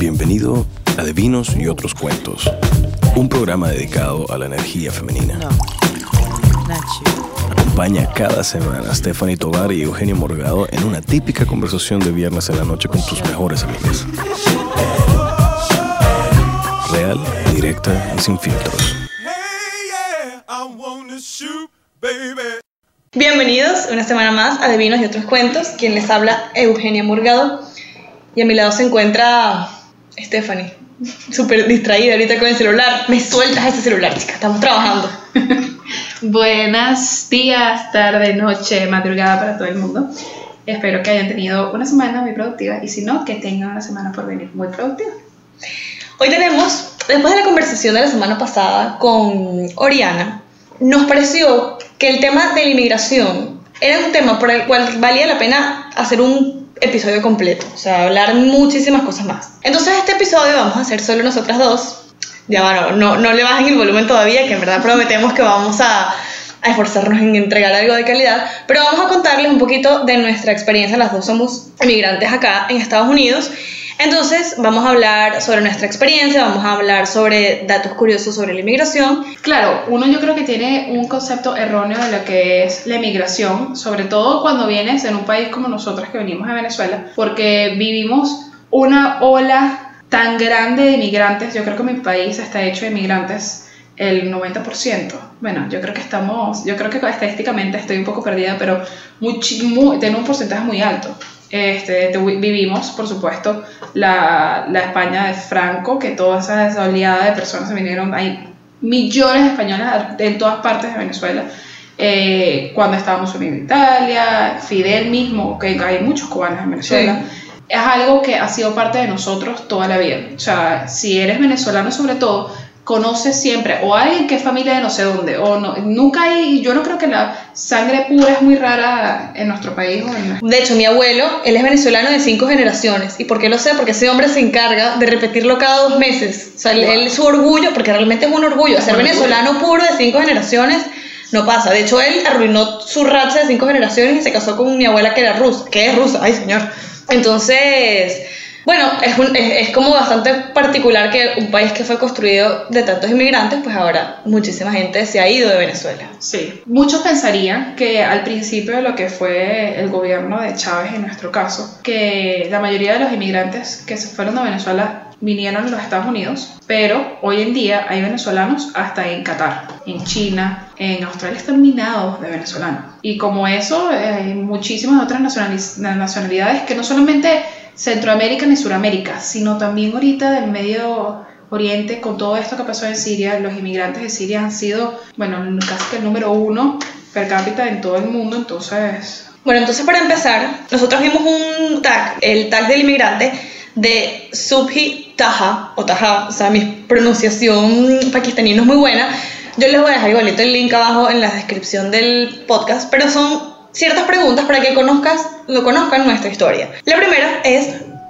Bienvenido a De Vinos y otros cuentos, un programa dedicado a la energía femenina. Acompaña cada semana a Stephanie Tovar y Eugenio Morgado en una típica conversación de viernes en la noche con tus mejores amigas. Real, directa y sin filtros. Bienvenidos una semana más a De Vinos y otros cuentos. Quien les habla, Eugenia Murgado. Y a mi lado se encuentra Stephanie, súper distraída ahorita con el celular. Me sueltas ese celular, chica, estamos trabajando. Buenos días, tarde, noche, madrugada para todo el mundo. Espero que hayan tenido una semana muy productiva y si no, que tengan una semana por venir muy productiva. Hoy tenemos, después de la conversación de la semana pasada con Oriana, nos pareció que el tema de la inmigración era un tema por el cual valía la pena hacer un episodio completo, o sea, hablar muchísimas cosas más. Entonces este episodio vamos a hacer solo nosotras dos. Ya bueno, no, no le bajen el volumen todavía, que en verdad prometemos que vamos a, a esforzarnos en entregar algo de calidad, pero vamos a contarles un poquito de nuestra experiencia. Las dos somos inmigrantes acá en Estados Unidos. Entonces vamos a hablar sobre nuestra experiencia, vamos a hablar sobre datos curiosos sobre la inmigración. Claro, uno yo creo que tiene un concepto erróneo de lo que es la emigración, sobre todo cuando vienes en un país como nosotros que venimos de Venezuela, porque vivimos una ola tan grande de inmigrantes. Yo creo que mi país está hecho de inmigrantes el 90%. Bueno, yo creo que estamos, yo creo que estadísticamente estoy un poco perdida, pero tiene un porcentaje muy alto. Este, vivimos, por supuesto, la, la España de Franco, que toda esa oleada de personas se vinieron, hay millones de españoles en todas partes de Venezuela. Eh, cuando estábamos unidos en Italia, Fidel mismo, que hay muchos cubanos en Venezuela es algo que ha sido parte de nosotros toda la vida. O sea, si eres venezolano sobre todo, conoces siempre o alguien que es familia de no sé dónde, o no, nunca hay, yo no creo que la sangre pura es muy rara en nuestro país o en nuestro- De hecho, mi abuelo, él es venezolano de cinco generaciones. ¿Y por qué lo sé? Porque ese hombre se encarga de repetirlo cada dos meses. O sea, él, él su orgullo, porque realmente es un orgullo, ser Un orgullo. venezolano puro de cinco generaciones no pasa. De hecho, él arruinó su racha de cinco generaciones y se casó con mi abuela que era rusa, que es rusa, ay señor. Entonces, bueno, es, como bastante particular que un país que fue construido de tantos inmigrantes, pues ahora muchísima gente se ha ido de Venezuela. Sí, muchos pensarían que al principio de lo que fue el gobierno de Chávez en nuestro caso, que la mayoría de los inmigrantes que se fueron de Venezuela vinieron a los Estados Unidos, pero hoy en día hay venezolanos hasta en Qatar, en China, en Australia están minados de venezolanos. Y como eso, eh, hay muchísimas otras nacionalidades que no solamente Centroamérica ni Suramérica, sino también ahorita del Medio Oriente, con todo esto que pasó en Siria, los inmigrantes de Siria han sido, bueno, casi que el número uno per cápita en todo el mundo, entonces... Bueno, entonces para empezar, nosotros vimos un tag, el tag del inmigrante de Subhi Taha, o Taha, o sea, mi pronunciación pakistaní no es muy buena. Yo les voy a dejar igualito el link abajo en la descripción del podcast, pero son ciertas preguntas para que conozcas, lo conozcan nuestra historia. La primera es,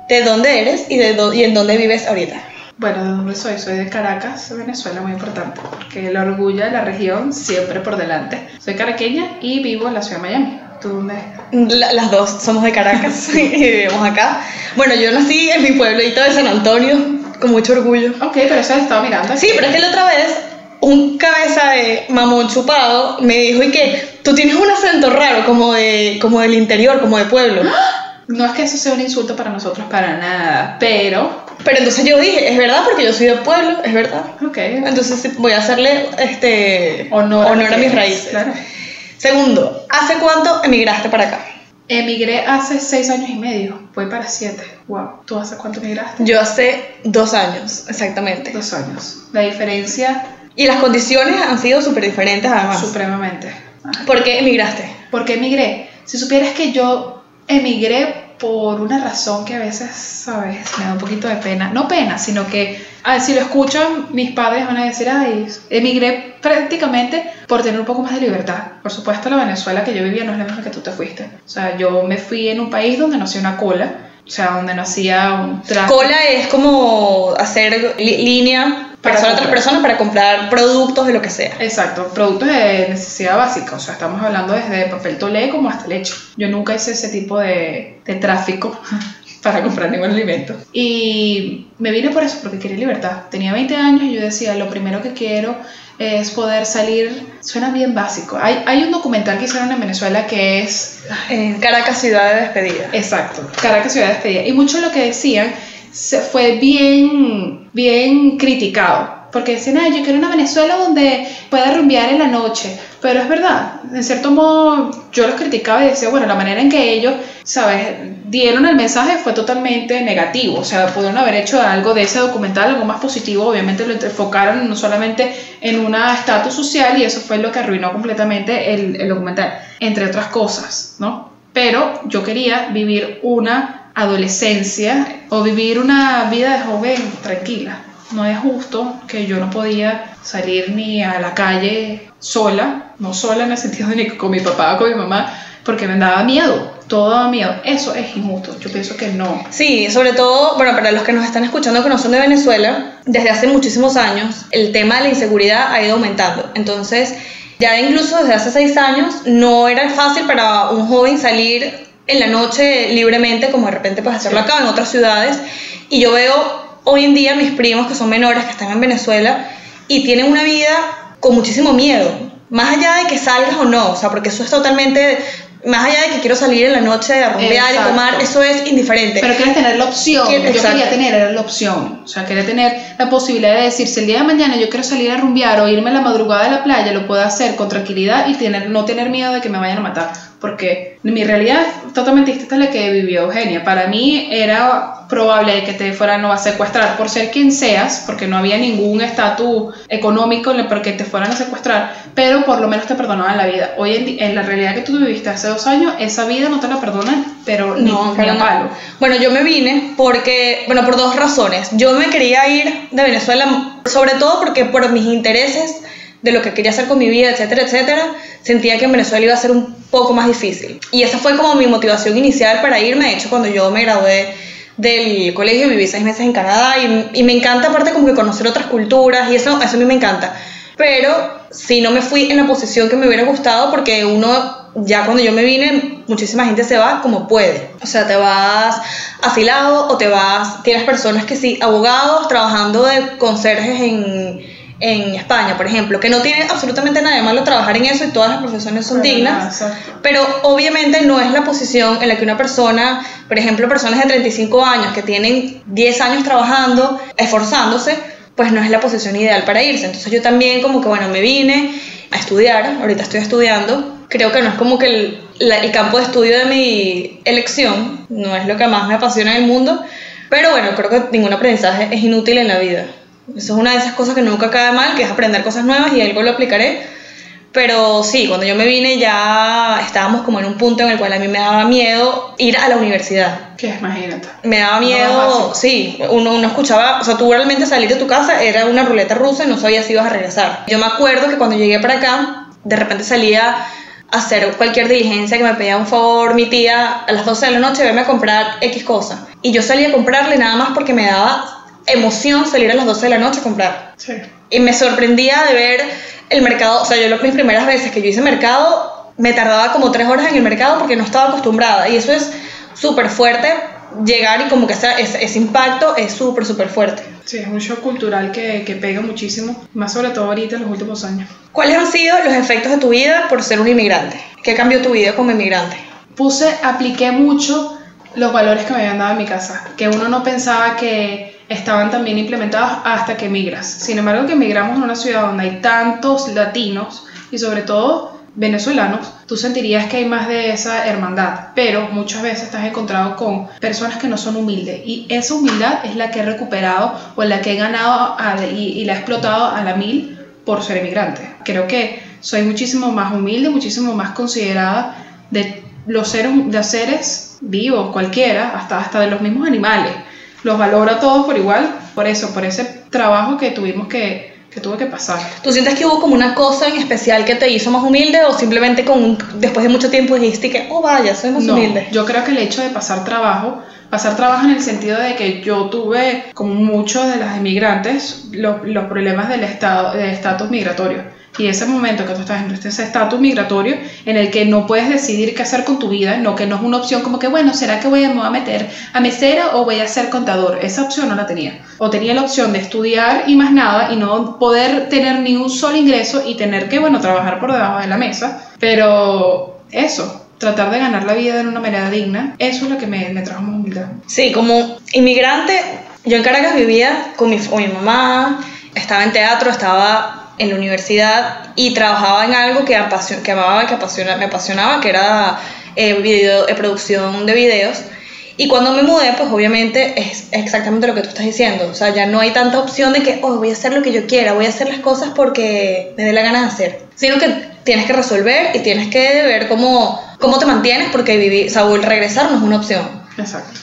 ¿de dónde eres y, de y en dónde vives ahorita? Bueno, ¿de dónde soy? Soy de Caracas, Venezuela, muy importante, porque el orgullo de la región siempre por delante. Soy caraqueña y vivo en la ciudad de Miami. ¿Tú dónde? La- las dos somos de Caracas y vivimos acá. Bueno, yo nací en mi pueblito de San Antonio, con mucho orgullo. Ok, pero eso lo estaba mirando. Sí, pero es que la otra vez un cabeza de mamón chupado me dijo y que tú tienes un acento raro como de como del interior, como de pueblo. No es que eso sea un insulto para nosotros para nada, pero... Pero entonces yo dije, es verdad porque yo soy de pueblo, es verdad. Ok. Entonces voy a hacerle este honor, honor a mis es, raíces. Claro. Segundo, ¿hace cuánto emigraste para acá? Emigré hace seis años y medio, voy para siete. Wow, ¿tú hace cuánto emigraste? Yo hace dos años, exactamente. Dos años. La diferencia, Y las condiciones han sido súper diferentes además. supremamente. ¿Por qué emigraste? ¿Por qué emigré? Si supieras que yo emigré por una razón que a veces, ¿sabes? Me da un poquito de pena. No pena, sino que ah, si lo escuchan, mis padres van a decir, ay, emigré prácticamente por tener un poco más de libertad. Por supuesto, la Venezuela que yo vivía no es la misma que tú te fuiste. O sea, yo me fui en un país donde no hacía una cola. O sea, donde no hacía un tráfico. Cola es como hacer línea Para persona tras comprar. persona para comprar productos de lo que sea. Exacto, productos de necesidad básica, o sea, estamos hablando desde papel tolé como hasta leche. Yo nunca hice ese tipo de, de tráfico para comprar ningún alimento. Y me vine por eso, porque quería libertad. Tenía 20 años y yo decía, lo primero que quiero es poder salir, suena bien básico. Hay, hay un documental que hicieron en Venezuela que es En Caracas, ciudad de despedida. Exacto, Caracas Ciudad Despedida. Y mucho de lo que decían se fue bien, bien criticado. Porque decían, ay, yo quiero una Venezuela donde pueda rumbear en la noche. Pero es verdad, en cierto modo yo los criticaba y decía, bueno, la manera en que ellos, ¿sabes?, dieron el mensaje fue totalmente negativo. O sea, pudieron haber hecho algo de ese documental, algo más positivo. Obviamente lo enfocaron no solamente en un estatus social y eso fue lo que arruinó completamente el, el documental, entre otras cosas, ¿no? Pero yo quería vivir una adolescencia o vivir una vida de joven tranquila. No es justo que yo no podía salir ni a la calle sola, no sola en el sentido de ni con mi papá o con mi mamá, porque me daba miedo, todo daba miedo. Eso es injusto, yo pienso que no. Sí, sobre todo, bueno, para los que nos están escuchando que no son de Venezuela, desde hace muchísimos años el tema de la inseguridad ha ido aumentando. Entonces, ya incluso desde hace seis años no era fácil para un joven salir en la noche libremente, como de repente puedes hacerlo acá en otras ciudades. Y yo veo hoy en día mis primos que son menores, que están en Venezuela, y tienen una vida con muchísimo miedo. Más allá de que salgas o no, o sea, porque eso es totalmente... Más allá de que quiero salir en la noche a rumbear y Exacto. tomar, eso es indiferente. Pero quieres tener la opción. Quiero- yo quería tener la opción. O sea, quería tener la posibilidad de decir, si el día de mañana yo quiero salir a rumbear o irme a la madrugada de la playa, lo puedo hacer con tranquilidad y tener, no tener miedo de que me vayan a matar. Porque mi realidad es totalmente distinta a la que vivió Eugenia. Para mí era probable que te fueran a secuestrar por ser quien seas, porque no había ningún estatus económico en el que te fueran a secuestrar, pero por lo menos te perdonaban la vida. Hoy en, en la realidad que tú viviste hace dos años, esa vida no te la perdonan, pero ni, No, ni para a palo. Bueno, yo me vine porque, bueno, por dos razones. Yo me quería ir de Venezuela, sobre todo porque por mis intereses de lo que quería hacer con mi vida, etcétera, etcétera, sentía que en Venezuela iba a ser un poco más difícil. Y esa fue como mi motivación inicial para irme. De hecho, cuando yo me gradué del colegio, viví seis meses en Canadá y, y me encanta aparte como que conocer otras culturas y eso, eso a mí me encanta. Pero sí no me fui en la posición que me hubiera gustado porque uno, ya cuando yo me vine, muchísima gente se va como puede. O sea, te vas afilado o te vas, tienes personas que sí, abogados trabajando de conserjes en, en España, por ejemplo, que no tiene absolutamente nada de malo trabajar en eso y todas las profesiones son Para dignas. nada. Pero obviamente no es la posición en la que una persona, por ejemplo, personas de 35 años que tienen 10 años trabajando, esforzándose, pues no es la posición ideal para irse. Entonces yo también como que, bueno, me vine a estudiar, ahorita estoy estudiando, creo que no es como que el, campo de estudio de mi elección, no es lo que más me apasiona en el mundo, pero bueno, creo que ningún aprendizaje es inútil en la vida. Eso es una de esas cosas que nunca cae mal, que es aprender cosas nuevas y algo lo aplicaré. Pero sí, cuando yo me vine ya estábamos como en un punto en el cual a mí me daba miedo ir a la universidad. Que imagínate. Me daba No, miedo, básico. sí, uno, uno escuchaba, o sea, tú realmente salir de tu casa era una ruleta rusa y no sabías si ibas a regresar. Yo me acuerdo que cuando llegué para acá, de repente salía a hacer cualquier diligencia que me pedía un favor mi tía a las 12 de la noche, verme a comprar X cosa. Y yo salía a comprarle nada más porque me daba emoción salir a las 12 de la noche a comprar. Sí. Y me sorprendía de ver el mercado, o sea, yo lo- mis primeras veces que yo hice mercado, me tardaba como tres horas en el mercado porque no estaba acostumbrada. Y eso es súper fuerte, llegar y como que ese, ese impacto es súper, súper fuerte. Sí, es un shock cultural que, que pega muchísimo, más sobre todo ahorita en los últimos años. ¿Cuáles han sido los efectos de tu vida por ser un inmigrante? ¿Qué cambió tu vida como inmigrante? Puse, apliqué mucho los valores que me habían dado en mi casa, que uno no pensaba que estaban tan bien implementados hasta que emigras. Sin embargo, que emigramos en una ciudad donde hay tantos latinos y sobre todo venezolanos, tú sentirías que hay más de esa hermandad, pero muchas veces has encontrado con personas que no son humildes y esa humildad es la que he recuperado o la que he ganado a- y, y la he explotado a la mil por ser emigrante. Creo que soy muchísimo más humilde, muchísimo más considerada de los seres, de seres vivos, cualquiera, hasta, hasta de los mismos animales. Los valoro a todos por igual, por eso, por ese trabajo que tuvimos que, que tuve que pasar. ¿Tú sientes que hubo como una cosa en especial que te hizo más humilde o simplemente con un- después de mucho tiempo dijiste que, oh vaya, soy más No, humilde? yo creo que el hecho de pasar trabajo, pasar trabajo en el sentido de que yo tuve, como muchos de las inmigrantes, los, los problemas del estado, del estatus migratorio. Y ese momento que tú estás en ese estatus migratorio en el que no puedes decidir qué hacer con tu vida, no que no es una opción como que, bueno, ¿será que voy a, me voy a meter a mesera o voy a ser contador? Esa opción no la tenía. O tenía la opción de estudiar y más nada y no poder tener ni un solo ingreso y tener que, bueno, trabajar por debajo de la mesa. Pero eso, tratar de ganar la vida de una manera digna, eso es lo que me, me trajo más humildad. Sí, como inmigrante, yo en Caracas vivía con mi, con mi mamá, estaba en teatro, estaba en la universidad y trabajaba en algo que, apasio- que amaba, que apasiona- me apasionaba, que era eh, video, eh, producción de videos. Y cuando me mudé, pues obviamente es exactamente lo que tú estás diciendo. O sea, ya no hay tanta opción de que, oh, voy a hacer lo que yo quiera, voy a hacer las cosas porque me dé la gana de hacer. Sino que tienes que resolver y tienes que ver cómo, cómo te mantienes porque vivir, o sea, regresar no es una opción Exacto.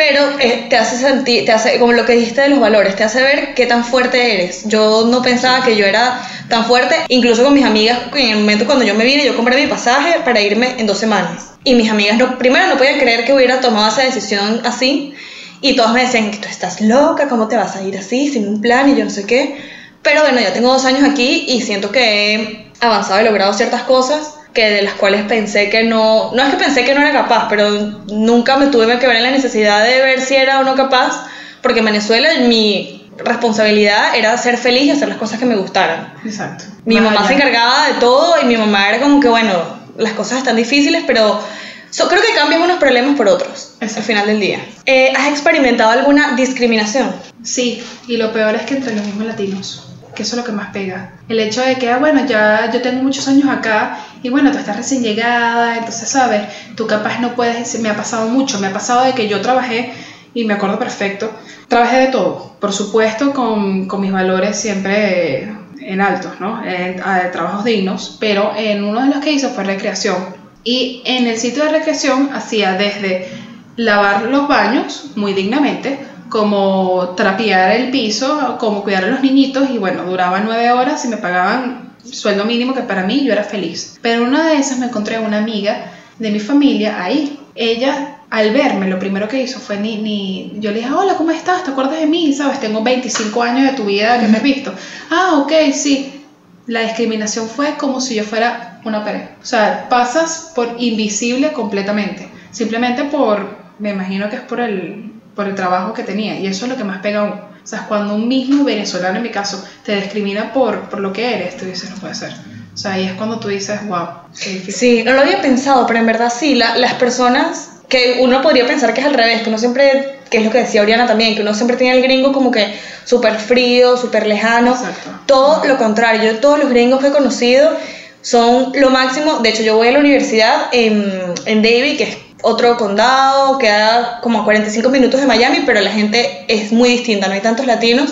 Pero eh, te hace sentir, te hace, como lo que dijiste de los valores, te hace ver qué tan fuerte eres. Yo no pensaba que yo era tan fuerte, incluso con mis amigas, en el momento cuando yo me vine, yo compré mi pasaje para irme en dos semanas. Y mis amigas, no, primero, no podían creer que hubiera tomado esa decisión así, y todas me decían tú estás loca, ¿cómo te vas a ir así, sin un plan y yo no sé qué? Pero bueno, ya tengo dos años aquí y siento que he avanzado y logrado ciertas cosas que de las cuales pensé que no, no es que pensé que no era capaz, pero nunca me tuve que ver en la necesidad de ver si era o no capaz, porque en Venezuela mi responsabilidad era ser feliz y hacer las cosas que me gustaran. Exacto. Mi Más mamá se encargaba de todo y mi mamá era como que, bueno, las cosas están difíciles, pero so- creo que cambian unos problemas por otros al Exacto. final del día. Eh, ¿Has experimentado alguna discriminación? Sí, y lo peor es que entre los mismos latinos, que eso es lo que más pega. El hecho de que, ah, bueno, ya yo tengo muchos años acá y bueno, tú estás recién llegada, entonces, ¿sabes? Tú capaz no puedes, me ha pasado mucho, me ha pasado de que yo trabajé, y me acuerdo perfecto, trabajé de todo, por supuesto con, con mis valores siempre en altos, ¿no? En, a- trabajos dignos, pero en uno de los que hice fue recreación. Y en el sitio de recreación hacía desde lavar los baños muy dignamente, como trapear el piso, como cuidar a los niñitos y bueno, duraba nueve horas y me pagaban sueldo mínimo que para mí yo era feliz. Pero una de esas me encontré una amiga de mi familia ahí. Ella al verme lo primero que hizo fue ni, ni yo le dije, hola, ¿cómo estás? ¿Te acuerdas de mí? ¿Sabes? Tengo 25 años de tu vida que me has visto. Ah, ok, sí. La discriminación fue como si yo fuera una pared. O sea, pasas por invisible completamente. Simplemente por, me imagino que es por el, por el trabajo que tenía. Y eso es lo que más pega a uno. O sea, cuando un mismo venezolano, en mi caso, te discrimina por, por lo que eres, tú dices, no puede ser. O sea, ahí es cuando tú dices, wow. Sí, no lo había pensado, pero en verdad sí, la- las personas que uno podría pensar que es al revés, que uno siempre, que es lo que decía Oriana también, que uno siempre tiene al gringo como que súper frío, súper lejano, Exacto. todo lo contrario, yo todos los gringos que he conocido son lo máximo, de hecho yo voy a la universidad en, en Davie, que es otro condado, queda como a 45 minutos de Miami, pero la gente es muy distinta, no hay tantos latinos,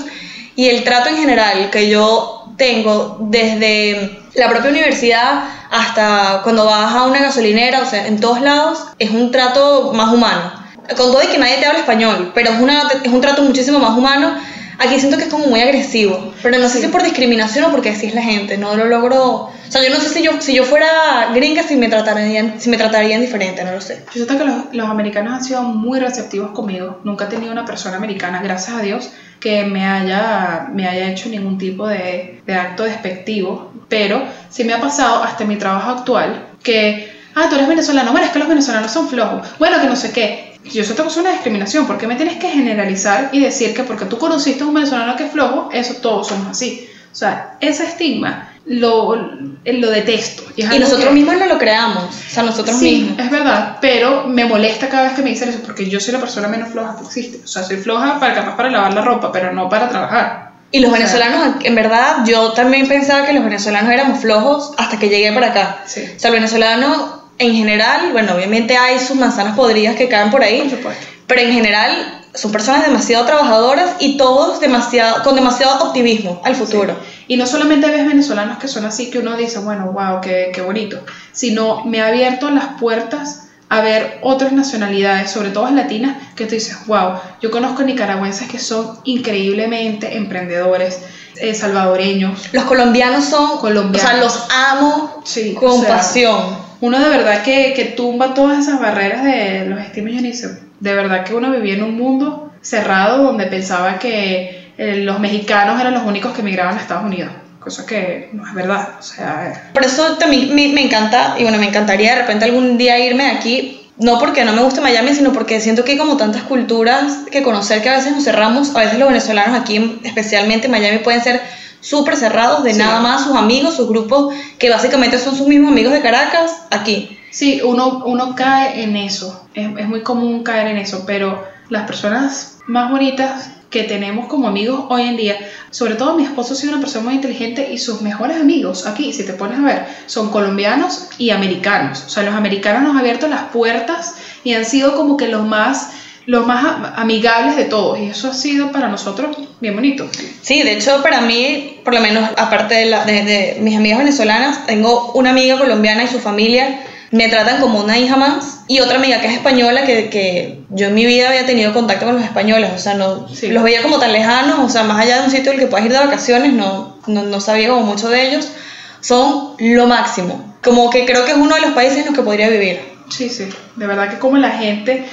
y el trato en general que yo tengo desde la propia universidad hasta cuando vas a una gasolinera, o sea, en todos lados, es un trato más humano. Con todo y que nadie te habla español, pero es, una, es un trato muchísimo más humano. Aquí siento que es como muy agresivo, pero no sé si por discriminación o porque así es la gente, no lo logro... O sea, yo no sé si yo, si yo fuera gringa si me tratarían, si me tratarían diferente, no lo sé. Yo siento que los, los americanos han sido muy receptivos conmigo. Nunca he tenido una persona americana, gracias a Dios, que me haya, me haya hecho ningún tipo de, de acto despectivo. Pero sí me ha pasado hasta mi trabajo actual que, ah, tú eres venezolano, bueno, es que los venezolanos son flojos. Bueno, que no sé qué. Yo siento que es una discriminación. ¿Por qué me tienes que generalizar y decir que porque tú conociste a un venezolano que es flojo, eso todos somos así? O sea, ese estigma lo, lo detesto. es Y algo nosotros que- mismos no lo creamos, o sea, nosotros sí, mismos. es verdad, pero me molesta cada vez que me dicen eso porque yo soy la persona menos floja que existe. O sea, soy floja para capaz para lavar la ropa, pero no para trabajar. Y los O sea, venezolanos, en verdad, yo también pensaba que los venezolanos éramos flojos hasta que llegué para acá. Sí. O sea, el venezolano en general, bueno, obviamente hay sus manzanas podridas que caen por ahí, Por supuesto. pero en general son personas demasiado trabajadoras y todos demasiado, con demasiado optimismo al futuro. Y no solamente ves venezolanos que son así, que uno dice, bueno, wow, qué, qué bonito, sino me ha abierto las puertas a ver otras nacionalidades, sobre todo las latinas, que tú dices, wow, yo conozco nicaragüenses que son increíblemente emprendedores, eh, salvadoreños. Los colombianos son, Colombianos. o sea, los amo Sí, con o sea, pasión. Uno de verdad que, que tumba todas esas barreras de los y dice, de verdad que uno vivía en un mundo cerrado donde pensaba que eh, los mexicanos eran los únicos que emigraban a Estados Unidos, cosa que no es verdad, o sea, Por eso también me, me encanta, y bueno, me encantaría de repente algún día irme de aquí, no porque no me guste Miami, sino porque siento que hay como tantas culturas que conocer que a veces nos cerramos, a veces los venezolanos aquí, especialmente en Miami, pueden ser súper cerrados de Sí. nada más sus amigos, sus grupos, que básicamente son sus mismos amigos de Caracas, aquí. Sí, uno, uno cae en eso, es, es muy común caer en eso, pero las personas más bonitas que tenemos como amigos hoy en día, sobre todo mi esposo ha sido una persona muy inteligente y sus mejores amigos aquí, si te pones a ver, son colombianos y americanos. O sea, los americanos nos han abierto las puertas y han sido como que los más, los más am- amigables de todos y eso ha sido para nosotros bien bonito. Sí, de hecho, para mí, por lo menos aparte de, la- de- de mis amigas venezolanas, tengo una amiga colombiana y su familia me tratan como una hija más y otra amiga que es española que, que yo en mi vida había tenido contacto con los españoles, o sea, no Sí. los veía como tan lejanos, o sea, más allá de un sitio al que puedas ir de vacaciones, no, no, no sabía como mucho de ellos, son lo máximo, como que creo que es uno de los países en los que podría vivir. Sí, sí, de verdad que como la gente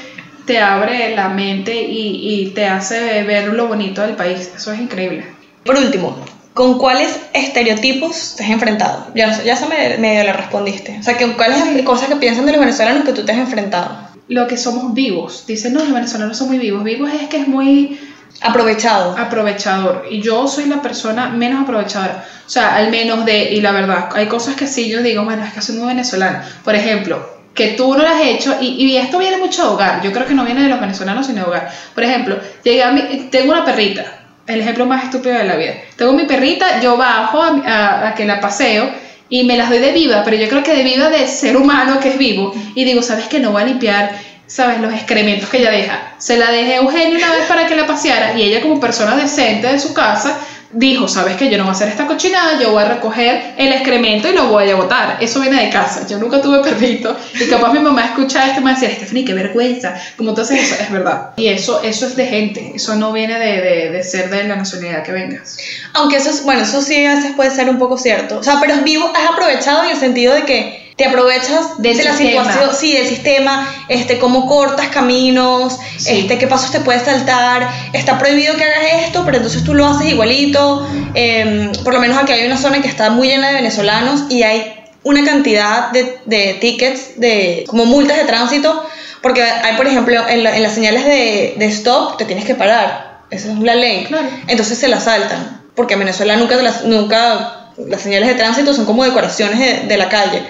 te abre la mente y, y te hace ver lo bonito del país, eso es increíble. Por último, ¿con cuáles estereotipos te has enfrentado? Ya, ya se me medio le respondiste. O sea, ¿con cuáles cosas que piensan de los venezolanos que tú te has enfrentado? Lo que somos vivos, dicen, no, los venezolanos son muy vivos, vivos es que es muy Aprovechado. aprovechador y yo soy la persona menos aprovechadora, o sea, al menos de, y la verdad, hay cosas que sí yo digo, bueno, es que soy muy venezolana, por ejemplo, que tú no lo has hecho, y, y esto viene mucho de hogar, yo creo que no viene de los venezolanos sino de hogar, por ejemplo, llegué a mi- tengo una perrita, el ejemplo más estúpido de la vida, tengo mi perrita, yo bajo a, a- a que la paseo, y me las doy de viva, pero yo creo que de viva de ser humano que es vivo, y digo, ¿sabes que no voy a limpiar? ¿Sabes? Los excrementos que ella deja. Se la dejé a Eugenia una vez para que la paseara y ella como persona decente de su casa dijo, ¿sabes que Yo no voy a hacer esta cochinada, yo voy a recoger el excremento y lo voy a botar. Eso viene de casa. Yo nunca tuve perrito y capaz mi mamá escucha esto y me va a decir, Stephanie, qué vergüenza. Como tú haces eso, es verdad. Y eso, eso es de gente, eso no viene de, de, de ser de la nacionalidad que vengas. Aunque eso es, bueno, eso sí a veces puede ser un poco cierto. O sea, pero vivo, has aprovechado en el sentido de que te aprovechas Del de la sistema. situación, sí, del sistema, este, cómo cortas caminos, Sí. este, qué pasos te puedes saltar, está prohibido que hagas esto, pero entonces tú lo haces igualito. Em, por lo menos aquí hay una zona que está muy llena de venezolanos y hay una cantidad de, de tickets, de como multas de tránsito, porque hay, por ejemplo, en, la- en las señales de, de stop te tienes que parar, esa es la ley. Claro. Entonces se la saltan, porque en Venezuela nunca, nunca las señales de tránsito son como decoraciones de, de la calle.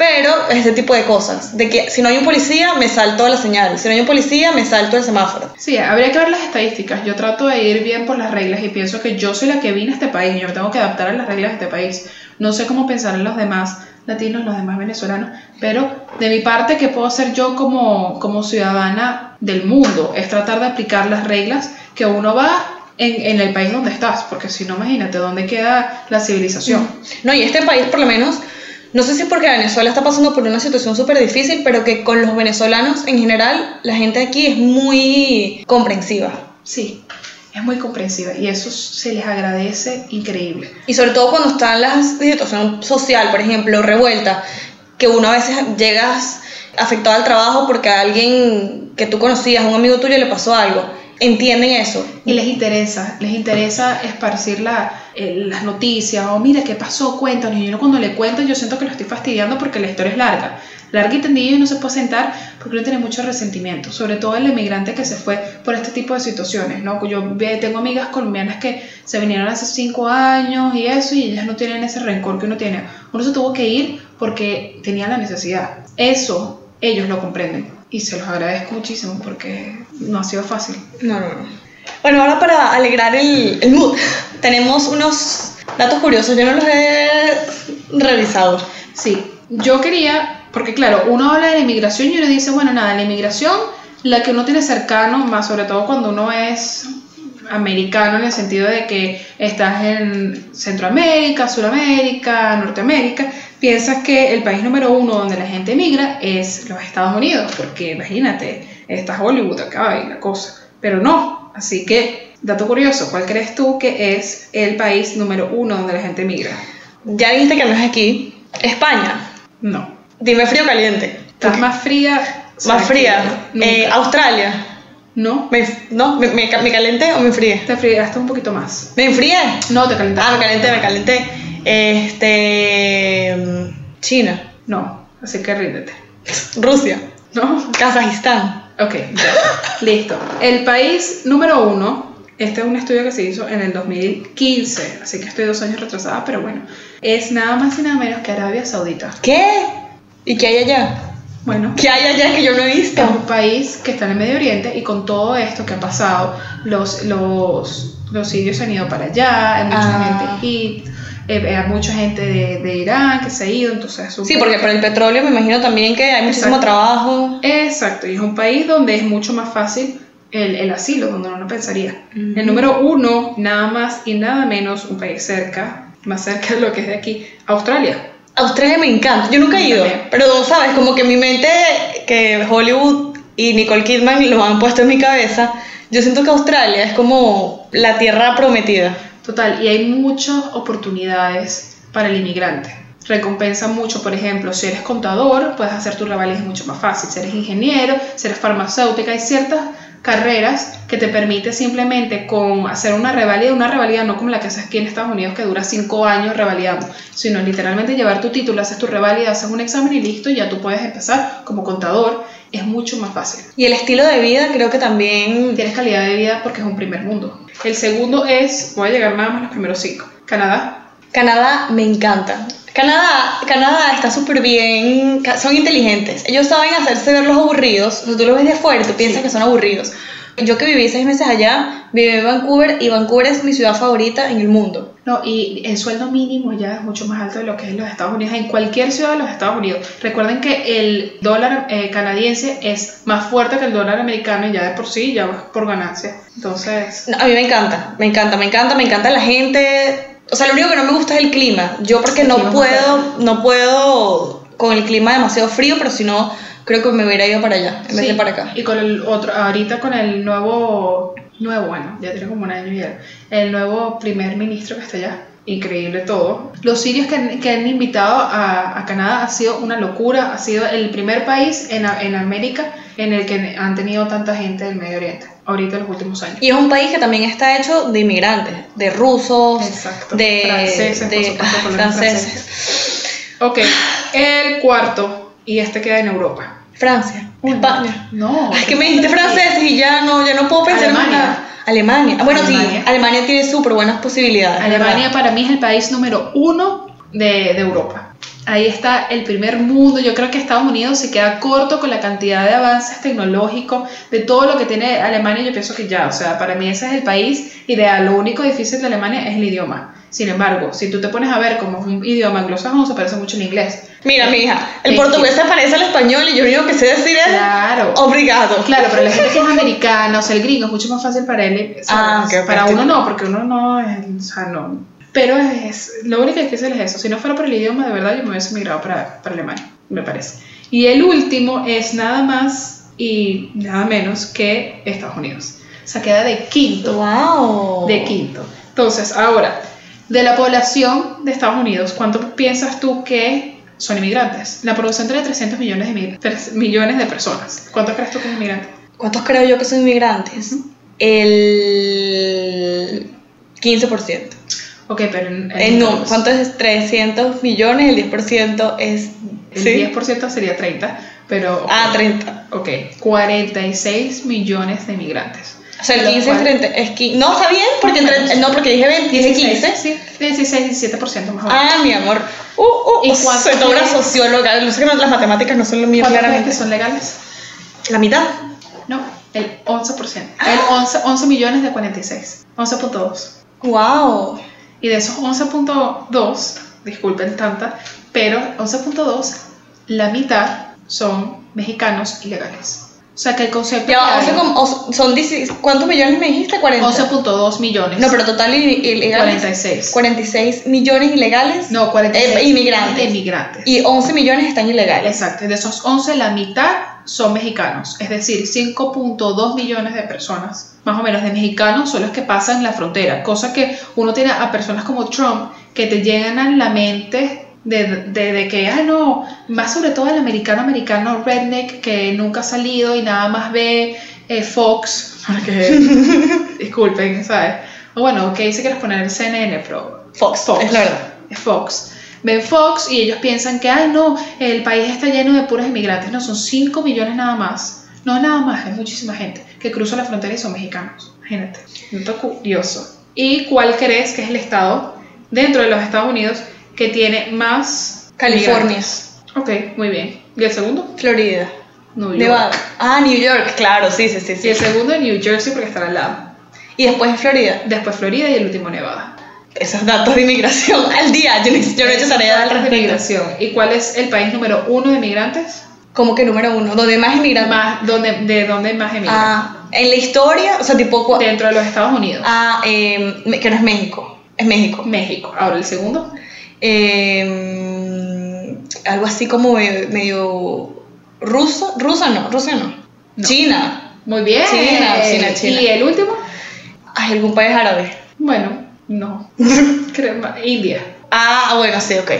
Pero ese tipo de cosas, de que si no hay un policía, me salto la señal, si no hay un policía, me salto el semáforo. Sí, habría que ver las estadísticas. Yo trato de ir bien por las reglas y pienso que yo soy la que vine a este país. Yo me tengo que adaptar a las reglas de este país. No sé cómo pensar en los demás latinos, los demás venezolanos, pero de mi parte, ¿qué puedo hacer yo como, como ciudadana del mundo? Es tratar de aplicar las reglas que uno va en, en el país donde estás, porque si no, imagínate dónde queda la civilización. No, y este país por lo menos, no sé si es porque Venezuela está pasando por una situación súper difícil, pero que con los venezolanos en general, la gente aquí es muy comprensiva. Sí, es muy comprensiva y eso se les agradece increíble. Y sobre todo cuando están las situación social, por ejemplo, revuelta, que uno a veces llegas afectado al trabajo porque a alguien que tú conocías, un amigo tuyo le pasó algo. Entienden eso. Y les interesa, les interesa esparcir la, las noticias, o mira qué pasó, cuéntanos. Y uno cuando le cuento, yo siento que lo estoy fastidiando porque la historia es larga. Larga y tendida y no se puede sentar porque uno tiene mucho resentimiento, sobre todo el emigrante que se fue por este tipo de situaciones, ¿no? Yo tengo amigas colombianas que se vinieron hace cinco años y eso, y ellas no tienen ese rencor que uno tiene. Uno se tuvo que ir porque tenía la necesidad. Eso ellos lo comprenden y se los agradezco muchísimo porque no ha sido fácil. No, no, no. Bueno, ahora para alegrar el, el mood, tenemos unos datos curiosos. Yo no los he revisado. Sí, yo quería, porque claro, uno habla de la inmigración y uno dice, bueno, nada, la inmigración, la que uno tiene cercano, más sobre todo cuando uno es americano en el sentido de que estás en Centroamérica, Sudamérica, Norteamérica, piensas que el país número uno donde la gente emigra es los Estados Unidos, porque imagínate, está Hollywood acá y la cosa, pero no. Así que, dato curioso, ¿cuál crees tú que es el país número uno donde la gente emigra? Ya dijiste que no es aquí. España. No. Dime frío o caliente. ¿Estás más fría? Más fría. Eh, Australia. no. Me, ¿No? ¿Me, me, me calenté o me enfrié? Te enfriaste un poquito más. ¿Me enfrié? No, te calentaste. Ah, me calenté, me calenté. Este. mm, China. No, así que ríndete. Rusia. ¿No? Kazajistán. Ok, ya. Listo. El país número uno, este es un estudio que se hizo en el 2015, así que estoy dos años retrasada, pero bueno, es nada más y nada menos que Arabia Saudita. ¿Qué? ¿Y qué hay allá? Bueno, ¿Qué hay allá que yo no he visto? es un país que está en el Medio Oriente y con todo esto que ha pasado, los, los, los sirios han ido para allá, hay mucha Ah. gente eh, hay mucha gente de, de Irán que se ha ido, entonces Sí, porque que- por el petróleo me imagino también que hay muchísimo Exacto. trabajo. Exacto, y es un país donde es mucho más fácil el, el asilo, donde uno no pensaría. El número uno, nada más y nada menos, un país cerca, más cerca de lo que es de aquí, Australia. Australia me encanta. Yo nunca he ido. También. Pero, ¿sabes? Como que mi mente, que Hollywood y Nicole Kidman lo han puesto en mi cabeza, yo siento que Australia es como la tierra prometida. Total, y hay muchas oportunidades para el inmigrante. Recompensa mucho, por ejemplo, si eres contador, puedes hacer tu revalida mucho más fácil. Si eres ingeniero, si eres farmacéutica, hay ciertas carreras que te permite simplemente con hacer una revalida, una revalida no como la que haces aquí en Estados Unidos que dura cinco años revalidando, sino literalmente llevar tu título, haces tu revalida, haces un examen y listo, ya tú puedes empezar como contador, es mucho más fácil. Y el estilo de vida creo que también... Tienes calidad de vida porque es un primer mundo. El segundo es, voy a llegar nada más a los primeros cinco. Canadá, Canadá me encanta. Canadá, Canadá está súper bien, son inteligentes. Ellos saben hacerse ver los aburridos. O sea, tú los ves de afuera tú piensas Sí. que son aburridos. Yo que viví seis meses allá, viví en Vancouver y Vancouver es mi ciudad favorita en el mundo. No, y el sueldo mínimo ya es mucho más alto de lo que es en los Estados Unidos, en cualquier ciudad de los Estados Unidos. Recuerden que el dólar eh, canadiense es más fuerte que el dólar americano y ya de por sí ya por ganancia. Entonces, No, a mí me encanta, me encanta, me encanta, me encanta la gente. O sea, lo único que no me gusta es el clima. Yo porque El no puedo, no puedo con el clima demasiado frío, pero si no, creo que me hubiera ido para allá en vez de para acá. Y con el otro, ahorita con el nuevo, nuevo, bueno, ya tiene como un año ya, el nuevo primer ministro que está allá. Increíble todo. Los sirios que han, que han invitado a, a Canadá ha sido una locura. Ha sido el primer país en, en América en el que han tenido tanta gente del Medio Oriente. Ahorita en los últimos años. Y es un país que también está hecho de inmigrantes, de rusos, Exacto. de Franceses, por de- supuesto, ah, franceses. Ok, el cuarto, y este queda en Europa. Francia, Uy, España. No. Es que me dijiste francés y ya no, ya no puedo pensar en Alemania. nada. Alemania. Ah, bueno, Alemania. sí, Alemania tiene súper buenas posibilidades. Alemania ¿verdad? para mí es el país número uno de, de Europa. Ahí está el primer mundo. Yo creo que Estados Unidos se queda corto con la cantidad de avances tecnológicos, de todo lo que tiene Alemania. Yo pienso que ya, o sea, para mí ese es el país ideal. Lo único difícil de Alemania es el idioma. Sin embargo, si tú te pones a ver como es un idioma anglosajón, se parece mucho al inglés. Mira, mi hija, el portugués se parece al español y yo lo único que sé decir es Claro. obrigado. Claro, pero la gente que es americana, o sea, el gringo es mucho más fácil para él. ¿sabes? Ah, ok, ok, para uno no, porque uno no es, o sea, no. Pero es, lo único difícil es eso. Si no fuera por el idioma, de verdad, yo me hubiese migrado para, para Alemania, me parece. Y el último es nada más y nada menos que Estados Unidos. O sea, queda de quinto. Wow. De quinto. Entonces, ahora, de la población de Estados Unidos, ¿cuánto piensas tú que son inmigrantes? La población tiene 300 millones de, migr- tres millones de personas. ¿Cuánto crees tú que es inmigrante? ¿Cuántos creo yo que son inmigrantes? El 15%. Ok, pero en, Eh, no, ¿cuánto es 300 millones? El 10% es... El ¿sí? 10% sería 30, pero... Ah, 30. Ok, 46 millones de inmigrantes. O sea, el Lo 15 cual- es 30. Es qui- no, está bien, porque entre- no, porque dije 20, dije 15. Sí, 16, 17% más o menos. Ah, mi amor. Uh, uh, ¿Y soy toda una socióloga. Lo sé que no- las matemáticas no son lo mío, ¿Cuántos crees claramente. que son legales? La mitad. No, el 11%. El 11, 11 millones de 46. 11.2. Wow. Y de esos 11.2, disculpen tanta, pero 11.2, la mitad son mexicanos ilegales. O sea que el concepto Ya, que va, hay- 11 como- o- son 16 ¿cuántos millones me dijiste? 40. 11.2 millones. no, pero total i- ilegales. 46. 46 millones ilegales. No, 46 Eh, inmigrantes. de inmigrantes. Y 11 millones están ilegales. Exacto, de esos 11 la mitad son mexicanos, es decir, 5.2 millones de personas, más o menos de mexicanos, son los que pasan la frontera, cosa que uno tiene a personas como Trump que te llegan a la mente de, de, de que, ah, no, más sobre todo el americano americano redneck que nunca ha salido y nada más ve eh, Fox, porque, disculpen, ¿sabes? O bueno, ok, si quieres poner el CNN, pero Fox, es la verdad. es Fox. Ven Fox y ellos piensan que, ay, no, el país está lleno de puros inmigrantes. No, son 5 millones nada más. No es nada más, es muchísima gente que cruza la frontera y son mexicanos. Imagínate. Dato curioso. ¿Y cuál crees que es el estado dentro de los Estados Unidos que tiene más California. inmigrantes? Ok, muy bien. ¿Y el segundo? Florida. New York. Nevada. Ah, New York, claro, sí, sí, sí. Y el segundo New Jersey porque está al lado. Y después Florida. Después Florida y el último Nevada. Esos datos de inmigración al día. Yo, no- yo no he hecho tarea al Datos de respecto. migración. ¿Y cuál es el país número uno de migrantes? Como que número uno, donde más inmigrantes. Más, donde, ¿De dónde más emigran? Ah, en la historia, o sea, tipo. Dentro de los Estados Unidos. Ah, eh, que no es México. Es México. México. Ahora el segundo. Eh, algo así como medio, ruso. Rusa no, Rusia no. No. China. Muy bien. China, China, China. ¿Y el último? Ay, algún país árabe. Bueno, no. Creo- India. Ah, bueno, sí, ok.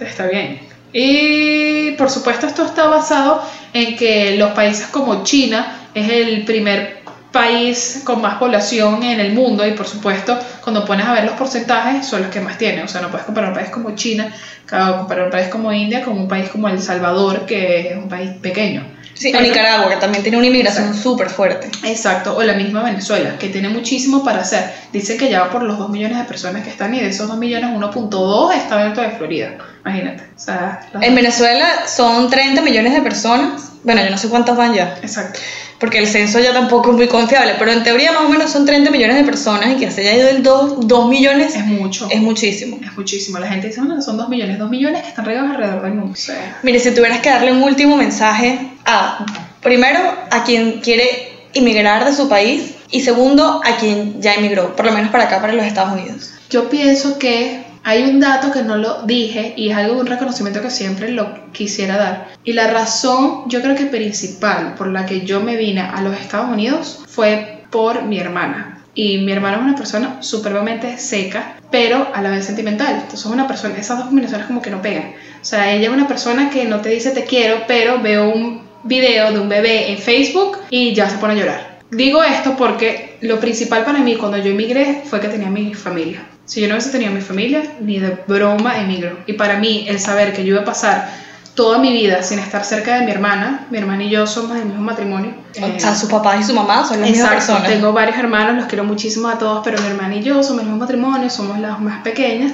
Está bien. Y por supuesto esto está basado en que los países como China es el primer país con más población en el mundo y por supuesto cuando pones a ver los porcentajes son los que más tienen. O sea, no puedes comparar un país como China, comparar un país como India con un país como El Salvador que es un país pequeño. Sí, o Nicaragua, que también tiene una inmigración súper fuerte. Exacto, o la misma Venezuela, que tiene muchísimo para hacer. Dicen que ya va por los 2 millones de personas que están y de esos 2 millones 1.2 está dentro de Florida. Imagínate. O sea, En Venezuela son 30 millones de personas. Bueno, yo no sé cuántas van ya, Exacto. Porque el censo ya tampoco es muy confiable, pero en teoría más o menos son 30 millones de personas y que se haya ido el 2, 2 millones Es mucho. es muchísimo. Es muchísimo. La gente dice, bueno, son 2 millones. 2 millones que están regados alrededor del mundo. Sea, Mire, si tuvieras que darle un último mensaje a, primero, a quien quiere inmigrar de su país y segundo, a quien ya emigró, por lo menos para acá, para los Estados Unidos. Yo pienso que hay un dato que no lo dije y es algo de un reconocimiento que siempre lo quisiera dar. Y la razón, yo creo que principal por la que yo me vine a los Estados Unidos fue por mi hermana. Y mi hermana es una persona supremamente seca, pero a la vez sentimental. Entonces, es una persona, esas dos combinaciones como que no pegan. O sea, ella es una persona que no te dice te quiero, pero veo un video de un bebé en Facebook y ya se pone a llorar. Digo esto porque lo principal para mí cuando yo emigré fue que tenía mi familia. Si yo no hubiese tenido mi familia, ni de broma emigro. Y para mí, el saber que yo iba a pasar toda mi vida sin estar cerca de mi hermana, mi hermana y yo somos del mismo matrimonio. o sea, sus papás y su mamá son las mismas personas. tengo varios hermanos, los quiero muchísimo a todos, pero mi hermana y yo somos el mismo matrimonio, somos las más pequeñas.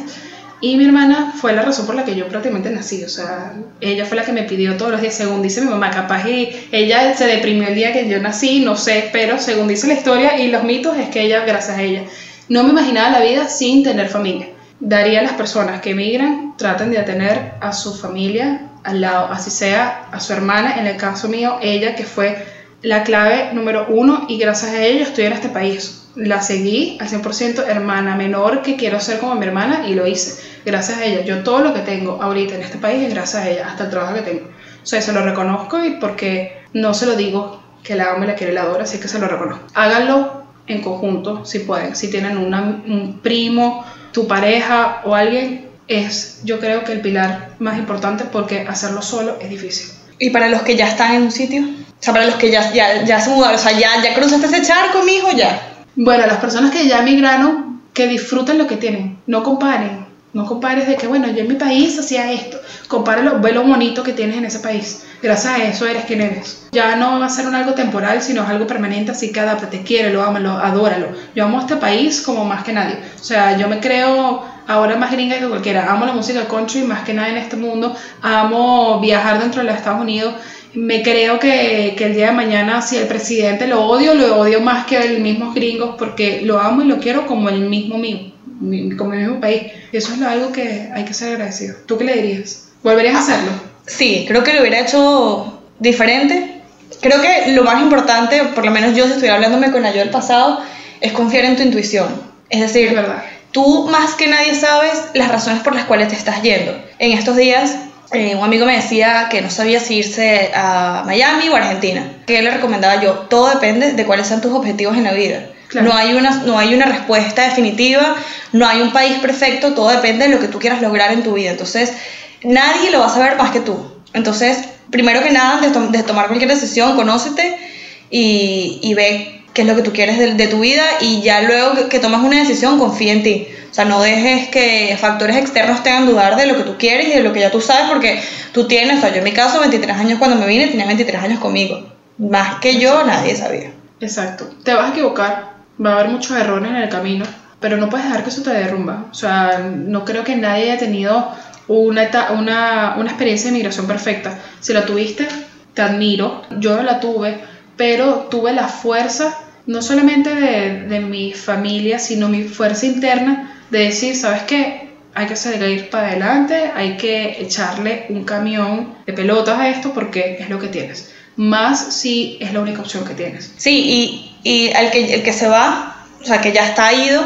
Y mi hermana fue la razón por la que yo prácticamente nací, o sea, ella fue la que me pidió todos los días, según dice mi mamá, capaz y ella se deprimió el día que yo nací, no sé, pero según dice la historia y los mitos es que ella, gracias a ella, no me imaginaba la vida sin tener familia. Daría a las personas que emigran, traten de tener a su familia al lado, así sea a su hermana, en el caso mío, ella que fue la clave número uno y gracias a ella estoy en este país. La seguí al 100% hermana menor que quiero ser como mi hermana y lo hice. Gracias a ella. Yo todo lo que tengo ahorita en este país es gracias a ella, hasta el trabajo que tengo. O sea, se lo reconozco y porque no se lo digo que la amo y la quiero y la adoro, así que se lo reconozco. Háganlo en conjunto si pueden. Si tienen una- un primo, tu pareja o alguien, es yo creo que el pilar más importante porque hacerlo solo es difícil. Y para los que ya están en un sitio, o sea, para los que ya, ya, ya se mudaron, o sea, ya, ya cruzaste ese charco, mijo, ya. Bueno, las personas que ya emigraron, que disfruten lo que tienen, no comparen, no compares de que, bueno, yo en mi país hacía esto, compáralo, ve lo bonito que tienes en ese país, gracias a eso eres quien eres. Ya no va a ser un algo temporal, sino algo permanente, así que adáptate, quiérelo, ámalo, adóralo. Yo amo este país como más que nadie, o sea, yo me creo ahora más gringa que cualquiera, amo la música country más que nada en este mundo, amo viajar dentro de los Estados Unidos, me creo que, que el día de mañana, si el presidente lo odio, lo odio más que el mismo gringos porque lo amo y lo quiero como el mismo mío, mi- como el mismo país. Y eso es algo que hay que ser agradecido. ¿Tú qué le dirías? ¿Volverías a hacerlo? Sí, creo que lo hubiera hecho diferente, creo que lo más importante, por lo menos yo si estoy hablándome con la yo del pasado, es confiar en tu intuición. Es decir, Es verdad. tú más que nadie sabes las razones por las cuales te estás yendo. En estos días, eh, un amigo me decía que no sabía si irse a Miami o a Argentina. ¿Qué le recomendaba yo? Todo depende de cuáles sean tus objetivos en la vida. Claro. No, hay una, no hay una respuesta definitiva, no hay un país perfecto, todo depende de lo que tú quieras lograr en tu vida. Entonces, nadie lo va a saber más que tú. Entonces, primero que nada, antes de, tom- de tomar cualquier decisión, conócete y, y ve qué es lo que tú quieres de, de tu vida y ya luego que, que tomas una decisión, confía en ti. O sea, no dejes que factores externos te hagan dudar de lo que tú quieres y de lo que ya tú sabes, porque tú tienes, o sea, yo en mi caso, 23 años cuando me vine, tenía 23 años conmigo. Más que yo, nadie sabía. Exacto. Te vas a equivocar, va a haber muchos errores en el camino, pero no puedes dejar que eso te derrumba. O sea, no creo que nadie haya tenido una, una, una experiencia de migración perfecta. Si la tuviste, te admiro. Yo no la tuve, pero tuve la fuerza, no solamente de, de mi familia, sino mi fuerza interna de decir, ¿sabes qué? Hay que seguir para adelante, hay que echarle un camión de pelotas a esto porque es lo que tienes. Más si es la única opción que tienes. Sí, y, y al que, el que se va, o sea, que ya está ido,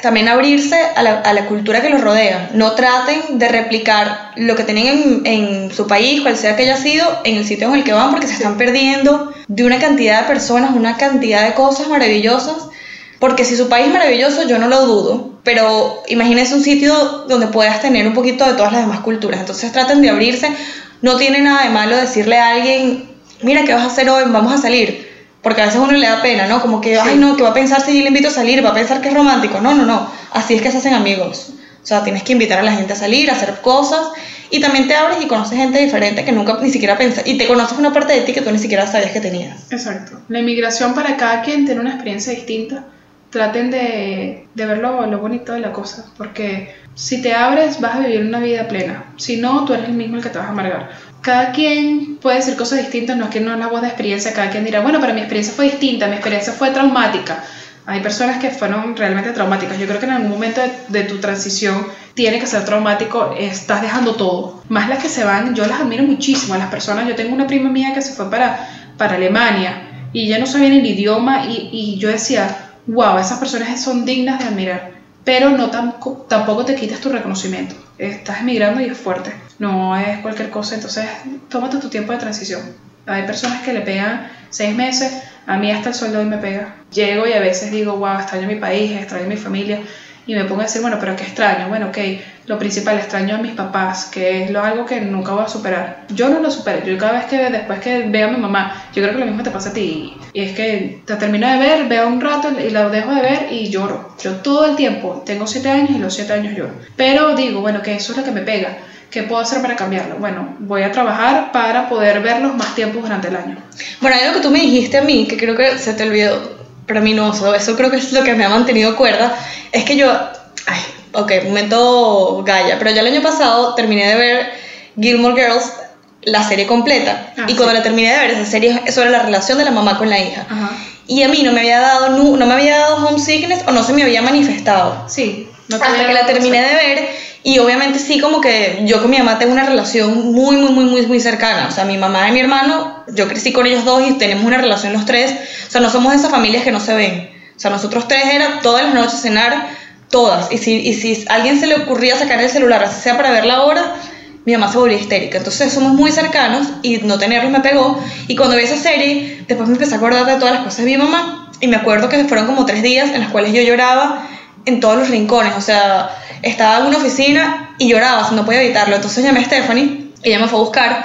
también abrirse a la, a la cultura que los rodea. No traten de replicar lo que tienen en, en su país, cual sea que haya sido, en el sitio en el que van, porque se están perdiendo de una cantidad de personas, una cantidad de cosas maravillosas. Porque si su país es maravilloso, yo no lo dudo, pero imagínense un sitio donde puedas tener un poquito de todas las demás culturas. Entonces traten de abrirse. No tiene nada de malo decirle a alguien, mira, ¿qué vas a hacer hoy? Vamos a salir. Porque a veces uno le da pena, ¿no? Como que, ay, no, ¿qué va a pensar si yo le invito a salir? ¿Va a pensar que es romántico? No, no, no. Así es que se hacen amigos. O sea, tienes que invitar a la gente a salir, a hacer cosas. Y también te abres y conoces gente diferente que nunca ni siquiera pensas. Y te conoces una parte de ti que tú ni siquiera sabías que tenías. Exacto. La inmigración para cada quien tiene una experiencia distinta. Traten de, de ver lo, lo bonito de la cosa, porque si te abres vas a vivir una vida plena. Si no, tú eres el mismo el que te vas a amargar. Cada quien puede decir cosas distintas, no es que no es la voz de experiencia, cada quien dirá, bueno, pero mi experiencia fue distinta, mi experiencia fue traumática. Hay personas que fueron realmente traumáticas. Yo creo que en algún momento de, tu transición tiene que ser traumático, estás dejando todo. Más las que se van, yo las admiro muchísimo a las personas. Yo tengo una prima mía que se fue para, para Alemania y ella no sabía ni el idioma y, y yo decía, wow, esas personas son dignas de admirar. Pero no tamco- tampoco te quitas tu reconocimiento. Estás emigrando y es fuerte. No es cualquier cosa. Entonces, tómate tu tiempo de transición. Hay personas que le pegan seis meses. A mí hasta el sueldo hoy me pega. Llego y a veces digo, wow, extraño mi país, extraño mi familia. Y me pongo a decir, bueno, pero ¿qué extraño? Bueno, ok, lo principal, extraño a mis papás, que es lo, algo que nunca voy a superar. Yo no lo supero. Yo cada vez que, después que veo a mi mamá, yo creo que lo mismo te pasa a ti. Y es que te termino de ver, veo un rato y la dejo de ver y lloro. Yo todo el tiempo, tengo siete años y los siete años lloro. Pero digo, bueno, que eso es lo que me pega. ¿Qué puedo hacer para cambiarlo? Bueno, voy a trabajar para poder verlos más tiempo durante el año. Bueno, hay algo que tú me dijiste a mí, que creo que se te olvidó, no, eso creo que es lo que me ha mantenido cuerda, es que yo, ay, ok, momento galla, pero ya el año pasado terminé de ver Gilmore Girls, la serie completa, Ah, y cuando sí. la terminé de ver, esa serie es sobre la relación de la mamá con la hija. Ajá. Y a mí no me había dado, nu- no me había dado homesickness o no se me había manifestado. Sí. No Hasta que la terminé de ver y obviamente sí como que yo con mi mamá tengo una relación muy muy muy muy muy cercana, o sea, mi mamá y mi hermano, yo crecí con ellos dos y tenemos una relación los tres, o sea, no somos esas familias que no se ven. O sea, nosotros tres era todas las noches cenar todas y si y si a alguien se le ocurría sacar el celular, así sea para ver la hora, mi mamá se volvía histérica. Entonces somos muy cercanos y no tenerlos me pegó. Y cuando vi esa serie, después me empecé a acordar de todas las cosas de mi mamá. Y me acuerdo que fueron como tres días en los cuales yo lloraba en todos los rincones. O sea, estaba en una oficina y lloraba, no podía evitarlo. Entonces llamé a Stephanie, ella me fue a buscar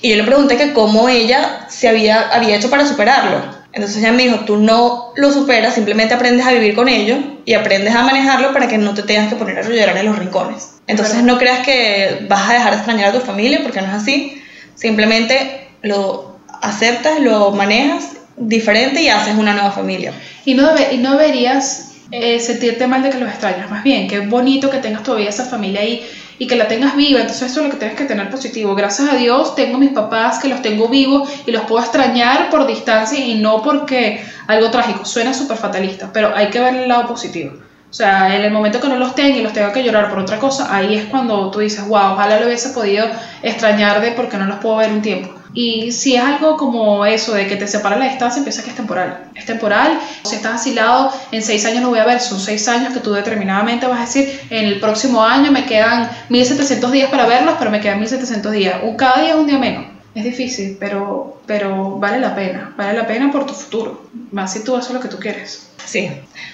y yo le pregunté que cómo ella se había, había hecho para superarlo. Entonces ella me dijo, tú no lo superas, simplemente aprendes a vivir con ello y aprendes a manejarlo para que no te tengas que poner a llorar en los rincones. Entonces no creas que vas a dejar de extrañar a tu familia porque no es así. Simplemente lo aceptas, lo manejas diferente y haces una nueva familia. Y no, y no deberías eh, sentirte mal de que los extrañas, más bien, que es bonito que tengas todavía esa familia ahí y que la tengas viva, entonces eso es lo que tienes que tener positivo. Gracias a Dios tengo mis papás que los tengo vivos y los puedo extrañar por distancia y no porque algo trágico, suena súper fatalista, pero hay que ver el lado positivo. O sea, en el momento que no los tenga y los tenga que llorar por otra cosa, ahí es cuando tú dices, wow, ojalá lo hubiese podido extrañar de porque no los puedo ver un tiempo. Y si es algo como eso, de que te separa la distancia, piensa que es temporal. Es temporal. Si estás asilado, en seis años no voy a ver, son seis años que tú determinadamente vas a decir, en el próximo año me quedan 1700 días para verlos, pero me quedan 1700 días. Un, cada día es un día menos. Es difícil, pero, pero vale la pena. Vale la pena por tu futuro. Más si tú haces lo que tú quieres. Sí.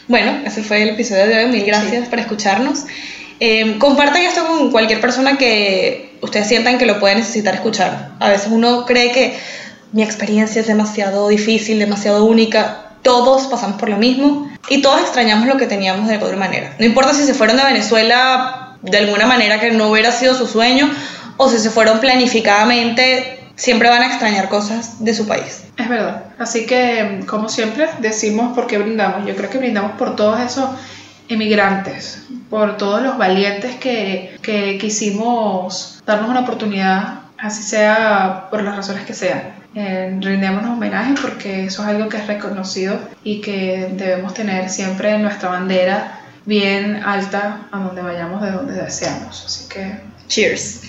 Bueno, ese fue el episodio de hoy. Mil gracias por escucharnos. Eh, compartan esto con cualquier persona que ustedes sientan que lo puede necesitar escuchar. A veces uno cree que mi experiencia es demasiado difícil, demasiado única. Todos pasamos por lo mismo y todos extrañamos lo que teníamos de otra manera. No importa si se fueron de Venezuela de alguna manera que no hubiera sido su sueño o si se fueron planificadamente, siempre van a extrañar cosas de su país. Es verdad. Así que, como siempre, decimos por qué brindamos. Yo creo que brindamos por todos esos emigrantes, por todos los valientes que, que quisimos darnos una oportunidad, así sea por las razones que sean. Eh, rindémonos homenaje porque eso es algo que es reconocido y que debemos tener siempre nuestra bandera bien alta a donde vayamos, de donde deseamos. Así que, Cheers.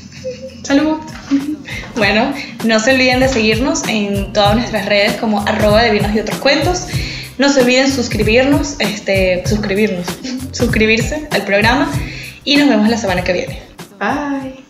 salud. Bueno, no se olviden de seguirnos en todas nuestras redes como arroba de vinos y otros cuentos. No se olviden suscribirnos, este, suscribirnos, suscribirse al programa y nos vemos la semana que viene. Bye.